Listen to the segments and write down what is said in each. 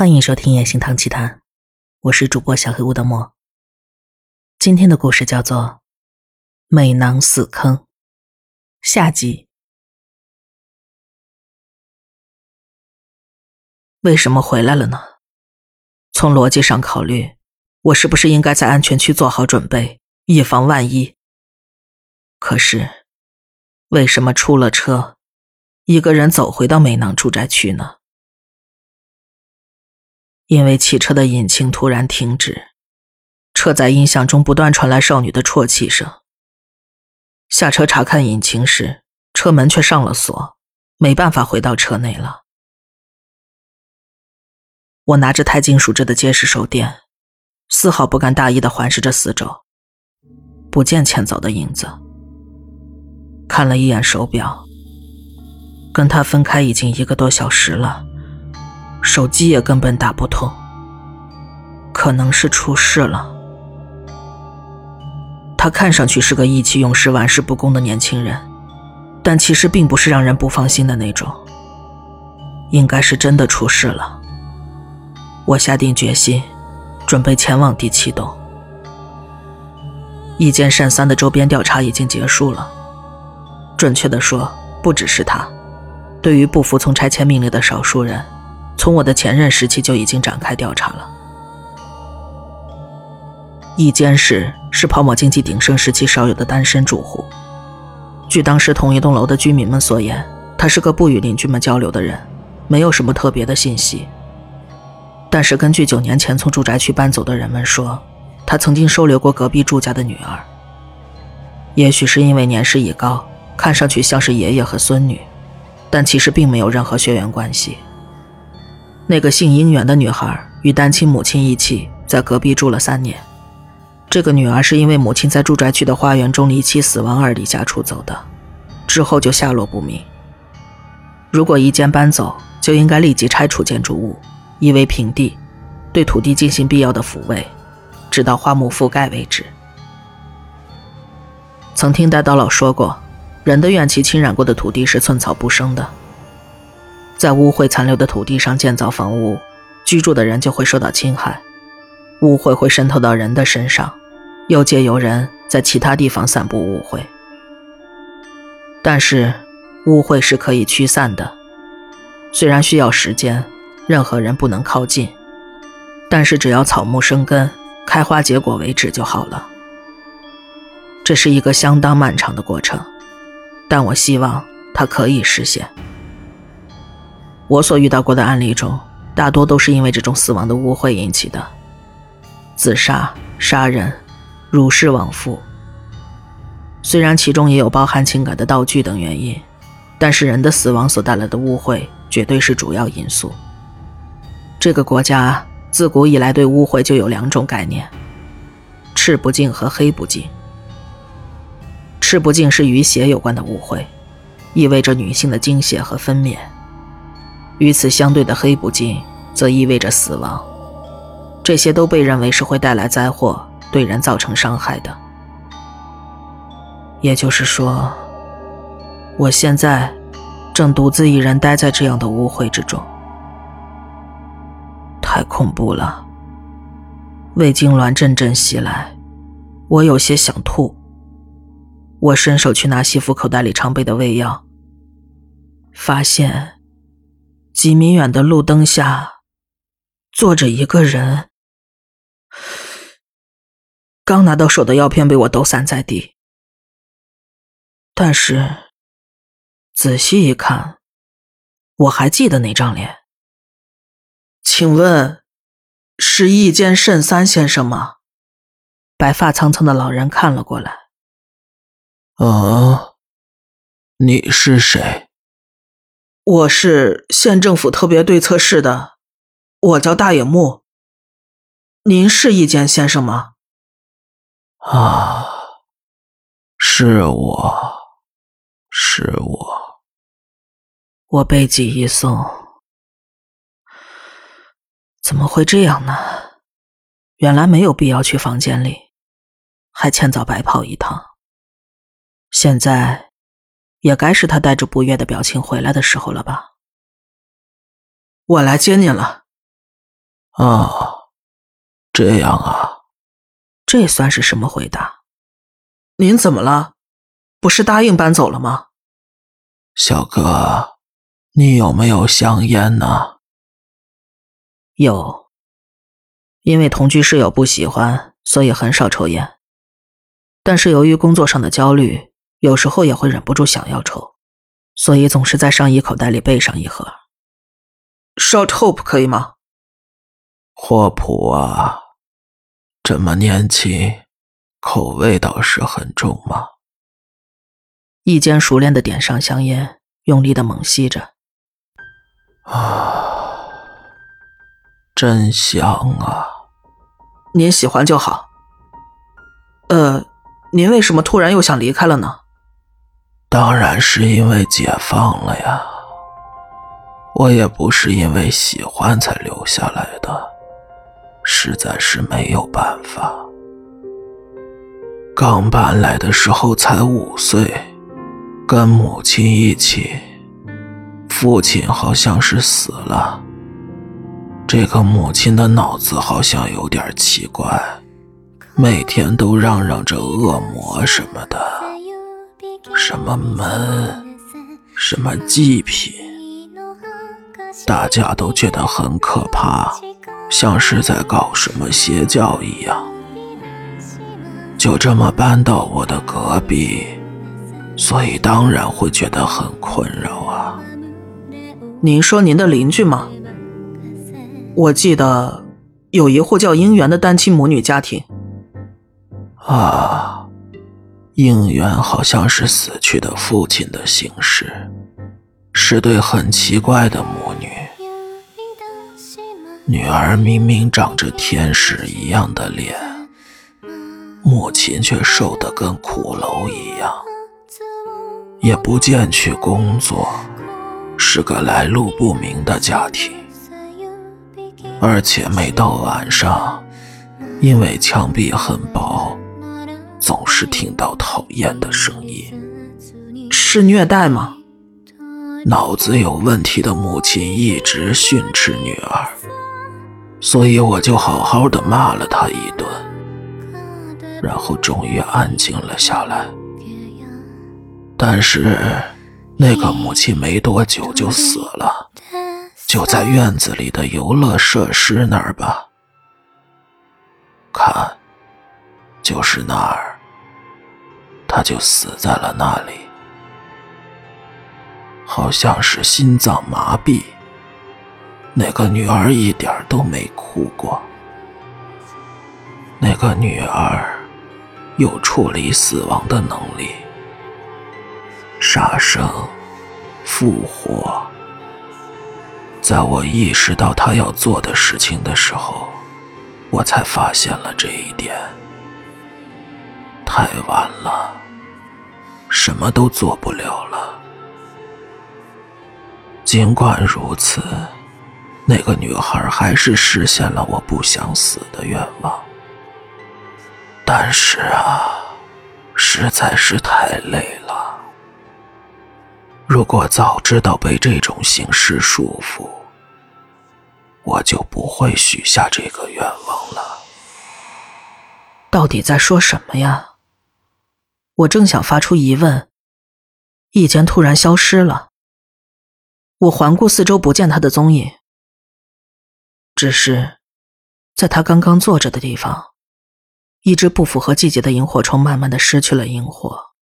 欢迎收听《夜行堂奇谈》，我是主播小黑屋的墨。今天的故事叫做《美囊死坑》下集。为什么回来了呢？从逻辑上考虑，我是不是应该在安全区做好准备，以防万一？可是，为什么出了车，一个人走回到美囊住宅区呢？因为汽车的引擎突然停止，车载音响中不断传来少女的啜泣声。下车查看引擎时，车门却上了锁，没办法回到车内了。我拿着钛金属制的结实手电，丝毫不敢大意的环视着四周，不见前走的影子。看了一眼手表，跟他分开已经一个多小时了。手机也根本打不通，可能是出事了。他看上去是个意气用事、玩世不恭的年轻人，但其实并不是让人不放心的那种。应该是真的出事了。我下定决心，准备前往第七栋。一间善三的周边调查已经结束了，准确的说，不只是他，对于不服从拆迁命令的少数人。从我的前任时期就已经展开调查了。一间室是泡沫经济鼎盛时期少有的单身住户。据当时同一栋楼的居民们所言，他是个不与邻居们交流的人，没有什么特别的信息。但是根据九年前从住宅区搬走的人们说，他曾经收留过隔壁住家的女儿。也许是因为年事已高，看上去像是爷爷和孙女，但其实并没有任何血缘关系。那个姓英元的女孩与单亲母亲一起在隔壁住了三年。这个女儿是因为母亲在住宅区的花园中离奇死亡而离家出走的，之后就下落不明。如果一间搬走，就应该立即拆除建筑物，夷为平地，对土地进行必要的抚慰，直到花木覆盖为止。曾听戴刀老说过，人的怨气侵染过的土地是寸草不生的。在污秽残留的土地上建造房屋，居住的人就会受到侵害，污秽会渗透到人的身上，又借由人在其他地方散布污秽。但是，污秽是可以驱散的，虽然需要时间，任何人不能靠近，但是只要草木生根、开花结果为止就好了。这是一个相当漫长的过程，但我希望它可以实现。我所遇到过的案例中，大多都是因为这种死亡的污秽引起的，自杀、杀人、辱尸枉复。虽然其中也有包含情感的道具等原因，但是人的死亡所带来的污秽绝对是主要因素。这个国家自古以来对污秽就有两种概念：赤不净和黑不净。赤不净是与血有关的污秽，意味着女性的经血和分娩。与此相对的黑不净，则意味着死亡。这些都被认为是会带来灾祸、对人造成伤害的。也就是说，我现在正独自一人待在这样的污秽之中，太恐怖了。胃痉挛阵阵袭来，我有些想吐。我伸手去拿西服口袋里常备的胃药，发现。几米远的路灯下，坐着一个人。刚拿到手的药片被我抖散在地，但是仔细一看，我还记得那张脸。请问，是易间慎三先生吗？白发苍苍的老人看了过来。啊，你是谁？我是县政府特别对策室的，我叫大野木。您是易间先生吗？啊，是我，是我。我背脊一松，怎么会这样呢？原来没有必要去房间里，还欠早白跑一趟。现在。也该是他带着不悦的表情回来的时候了吧？我来接您了。哦，这样啊，这算是什么回答？您怎么了？不是答应搬走了吗？小哥，你有没有香烟呢？有。因为同居室友不喜欢，所以很少抽烟。但是由于工作上的焦虑，有时候也会忍不住想要抽，所以总是在上衣口袋里备上一盒。Short Hope 可以吗？霍普啊，这么年轻，口味倒是很重嘛。一间熟练的点上香烟，用力的猛吸着。啊，真香啊！您喜欢就好。呃，您为什么突然又想离开了呢？当然是因为解放了呀。我也不是因为喜欢才留下来的，实在是没有办法。刚搬来的时候才五岁，跟母亲一起，父亲好像是死了。这个母亲的脑子好像有点奇怪，每天都嚷嚷着恶魔什么的，什么门，什么祭品，大家都觉得很可怕，像是在搞什么邪教一样。就这么搬到我的隔壁，所以当然会觉得很困扰啊。您说您的邻居吗？我记得有一户叫姻缘的单亲母女家庭。啊，应援好像是死去的父亲的姓氏，是对很奇怪的母女。女儿明明长着天使一样的脸，母亲却瘦得跟骷髅一样，也不见去工作，是个来路不明的家庭。而且每到晚上，因为墙壁很薄，总是听到讨厌的声音。是虐待吗？脑子有问题的母亲一直训斥女儿，所以我就好好的骂了她一顿，然后终于安静了下来。但是，那个母亲没多久就死了。就在院子里的游乐设施那儿吧，看，就是那儿，他就死在了那里，好像是心脏麻痹。那个女儿一点都没哭过，那个女儿有处理死亡的能力，杀生，复活。在我意识到他要做的事情的时候，我才发现了这一点。太晚了，什么都做不了了。尽管如此，那个女孩还是实现了我不想死的愿望。但是啊，实在是太累了。如果早知道被这种形式束缚，我就不会许下这个愿望了。到底在说什么呀？我正想发出疑问，易间突然消失了。我环顾四周，不见他的踪影。只是，在他刚刚坐着的地方，一只不符合季节的萤火虫慢慢的失去了萤火。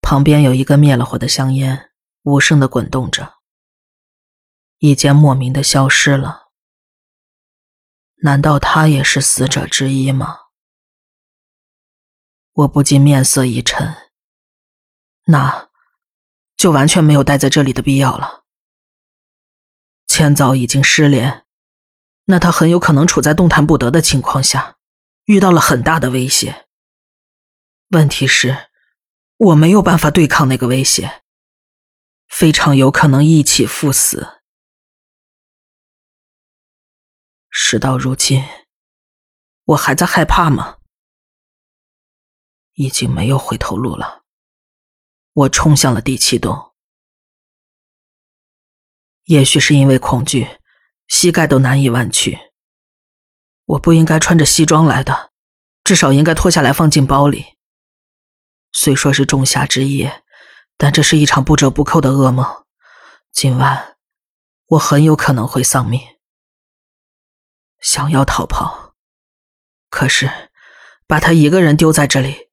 旁边有一根灭了火的香烟，无声的滚动着。一间莫名的消失了。难道他也是死者之一吗？我不禁面色一沉。那，就完全没有待在这里的必要了。千早已经失联，那他很有可能处在动弹不得的情况下，遇到了很大的威胁。问题是。我没有办法对抗那个威胁，非常有可能一起赴死。事到如今，我还在害怕吗？已经没有回头路了。我冲向了第七栋，也许是因为恐惧，膝盖都难以弯曲，我不应该穿着西装来的，至少应该脱下来放进包里。虽说是仲夏之夜，但这是一场不折不扣的噩梦。今晚，我很有可能会丧命。想要逃跑，可是把他一个人丢在这里，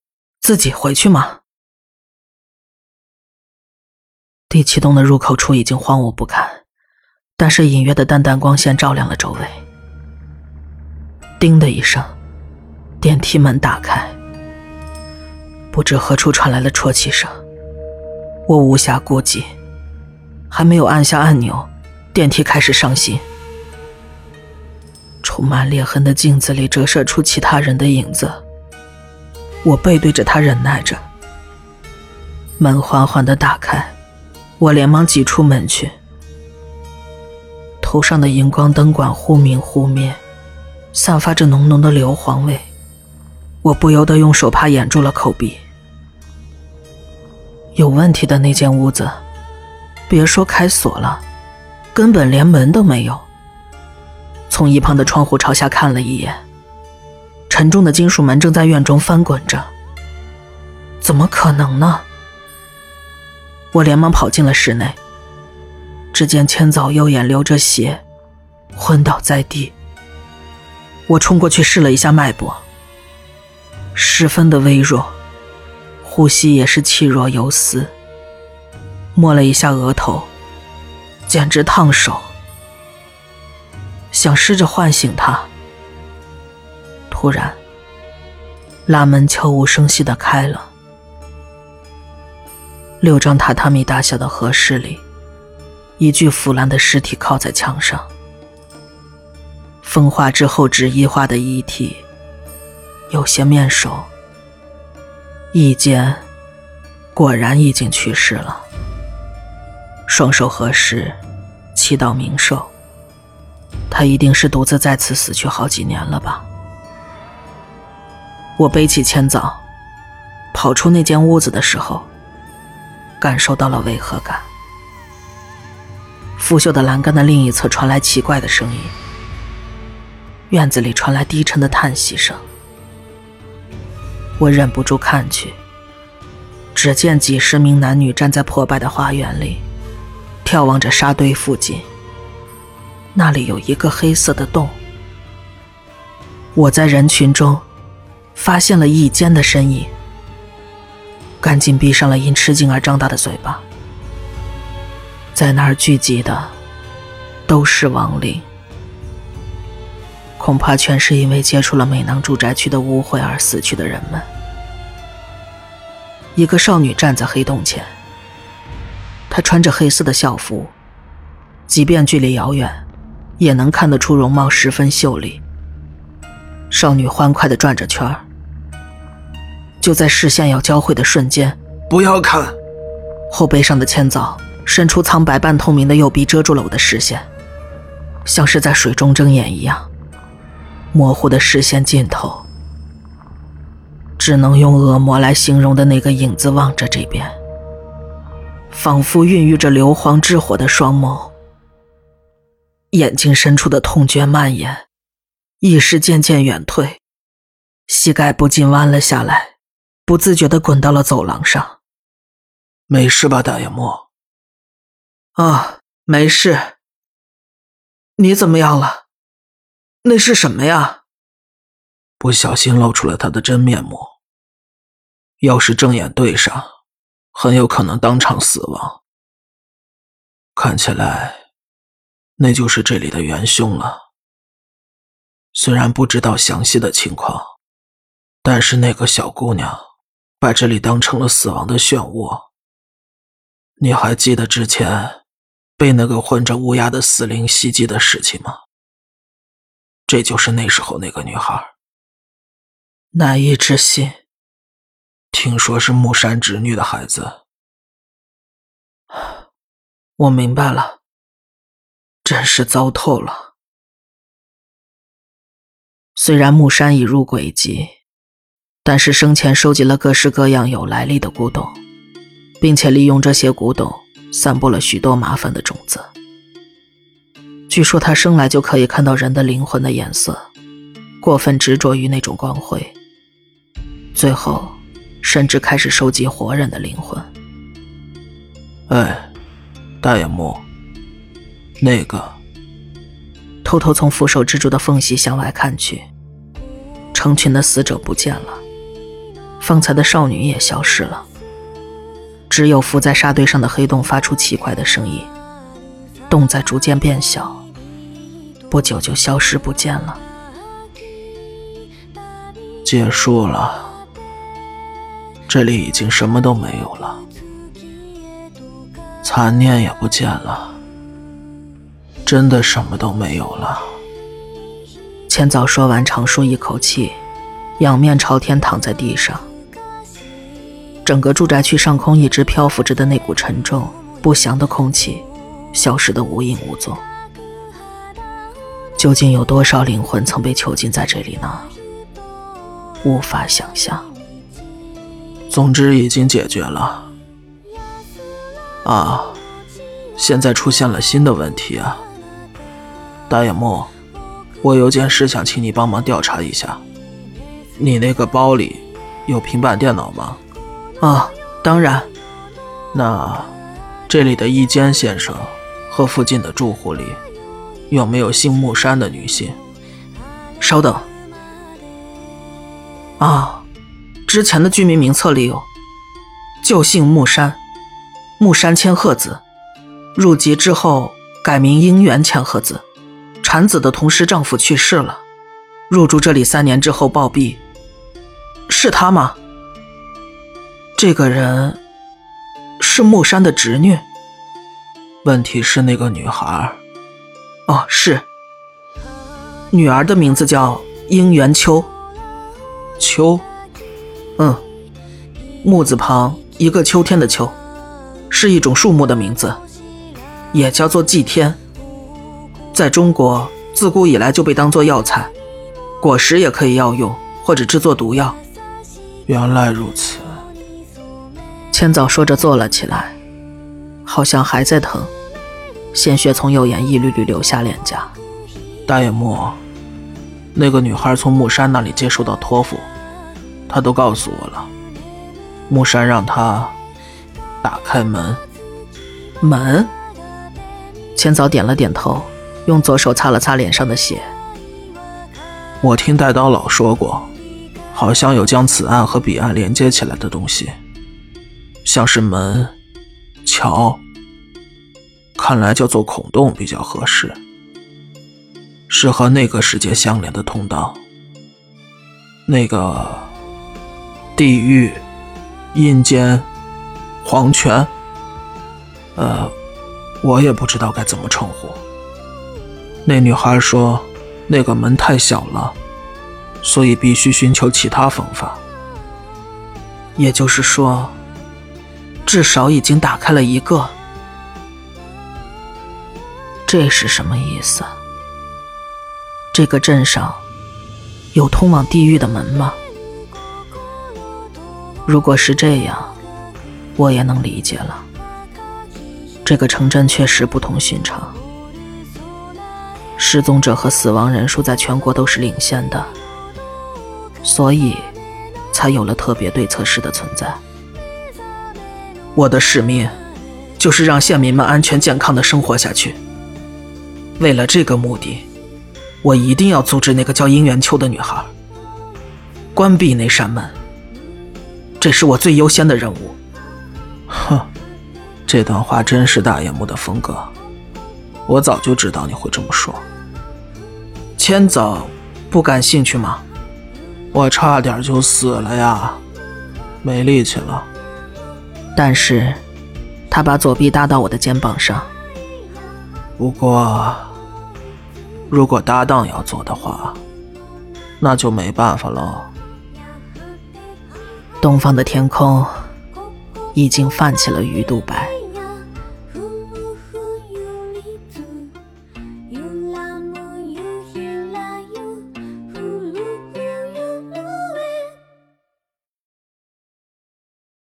自己回去吗？第七栋的入口处已经荒芜不堪，但是隐约的淡淡光线照亮了周围。叮的一声，电梯门打开，不知何处传来了啜泣声。我无暇顾及，还没有按下按钮，电梯开始上行。充满裂痕的镜子里折射出其他人的影子。我背对着他忍耐着。门缓缓的打开。我连忙挤出门去，头上的荧光灯管忽明忽灭，散发着浓浓的硫磺味。我不由得用手帕掩住了口鼻。有问题的那间屋子，别说开锁了，根本连门都没有。从一旁的窗户朝下看了一眼，沉重的金属门正在院中翻滚着。怎么可能呢？我连忙跑进了室内，只见千早右眼流着血，昏倒在地。我冲过去试了一下脉搏，十分的微弱，呼吸也是气若游丝。摸了一下额头，简直烫手。想试着唤醒他，突然，拉门悄无声息的开了。六张榻榻米大小的和室里，一具腐烂的尸体靠在墙上。风化之后纸衣化的遗体，有些面熟。一间果然已经去世了。双手合十，祈祷冥寿。他一定是独自在此死去好几年了吧？我背起千枣，跑出那间屋子的时候。感受到了违和感。腐朽的栏杆的另一侧传来奇怪的声音，院子里传来低沉的叹息声。我忍不住看去，只见几十名男女站在破败的花园里，眺望着沙堆附近。那里有一个黑色的洞。我在人群中发现了一间的身影。赶紧闭上了因吃惊而张大的嘴巴。在那儿聚集的都是亡灵，恐怕全是因为接触了美囊住宅区的污秽而死去的人们。一个少女站在黑洞前，她穿着黑色的校服，即便距离遥远，也能看得出容貌十分秀丽。少女欢快地转着圈儿。就在视线要交汇的瞬间，不要看！后背上的千早伸出苍白半透明的右臂，遮住了我的视线，像是在水中睁眼一样。模糊的视线尽头，只能用恶魔来形容的那个影子望着这边，仿佛孕育着硫磺之火的双眸，眼睛深处的痛觉蔓延，意识渐渐远退，膝盖不禁弯了下来。不自觉的滚到了走廊上。没事吧，大野莫？啊，没事。你怎么样了？那是什么呀？不小心露出了他的真面目。要是正眼对上，很有可能当场死亡。看起来，那就是这里的元凶了。虽然不知道详细的情况，但是那个小姑娘。把这里当成了死亡的漩涡。你还记得之前被那个混着乌鸦的死灵袭击的事情吗？这就是那时候那个女孩。难以置信。听说是木山侄女的孩子。我明白了，真是糟透了。虽然木山已入鬼籍。但是生前收集了各式各样有来历的古董，并且利用这些古董散布了许多麻烦的种子。据说他生来就可以看到人的灵魂的颜色，过分执着于那种光辉，最后甚至开始收集活人的灵魂。哎，大眼目，那个……偷偷从扶手支柱的缝隙向外看去，成群的死者不见了，方才的少女也消失了，只有浮在沙堆上的黑洞发出奇怪的声音，洞在逐渐变小，不久就消失不见了。结束了，这里已经什么都没有了，残念也不见了，真的什么都没有了。千早说完，长舒一口气，仰面朝天躺在地上。整个住宅区上空一直漂浮着的那股沉重不祥的空气，消失得无影无踪。究竟有多少灵魂曾被囚禁在这里呢？无法想象。总之已经解决了。啊，现在出现了新的问题啊！大眼木，我有件事想请你帮忙调查一下。你那个包里有平板电脑吗？啊，当然。那这里的一间先生和附近的住户里有没有姓木山的女性？稍等。啊，之前的居民名册里有，旧姓木山，木山千鹤子，入籍之后改名樱原千鹤子，产子的同时丈夫去世了，入住这里三年之后暴毙，是他吗？这个人是木山的侄女。问题是那个女孩。哦，是。女儿的名字叫樱原秋。秋，嗯，木字旁一个秋天的秋，是一种树木的名字，也叫做祭天。在中国，自古以来就被当做药材，果实也可以药用或者制作毒药。原来如此。千早说着坐了起来，好像还在疼，鲜血从右眼一缕缕流下脸颊。大野木。那个女孩从木山那里接受到托付，她都告诉我了。木山让她打开门。门。千早点了点头，用左手擦了擦脸上的血。我听戴刀老说过，好像有将此案和彼岸连接起来的东西，像是门、桥。看来叫做孔洞比较合适。是和那个世界相连的通道，那个地狱、阴间、黄泉，呃，我也不知道该怎么称呼。那女孩说，那个门太小了，所以必须寻求其他方法。也就是说，至少已经打开了一个。这是什么意思？这个镇上有通往地狱的门吗？如果是这样，我也能理解了。这个城镇确实不同寻常，失踪者和死亡人数在全国都是领先的，所以才有了特别对策室的存在。我的使命就是让县民们安全健康的生活下去。为了这个目的。我一定要阻止那个叫殷元秋的女孩，关闭那扇门。这是我最优先的任务。哼，这段话真是大眼目的风格。我早就知道你会这么说。千早，不感兴趣吗？我差点就死了呀，没力气了。但是，他把左臂搭到我的肩膀上。不过。如果搭档要做的话，那就没办法了。东方的天空已经泛起了鱼肚白。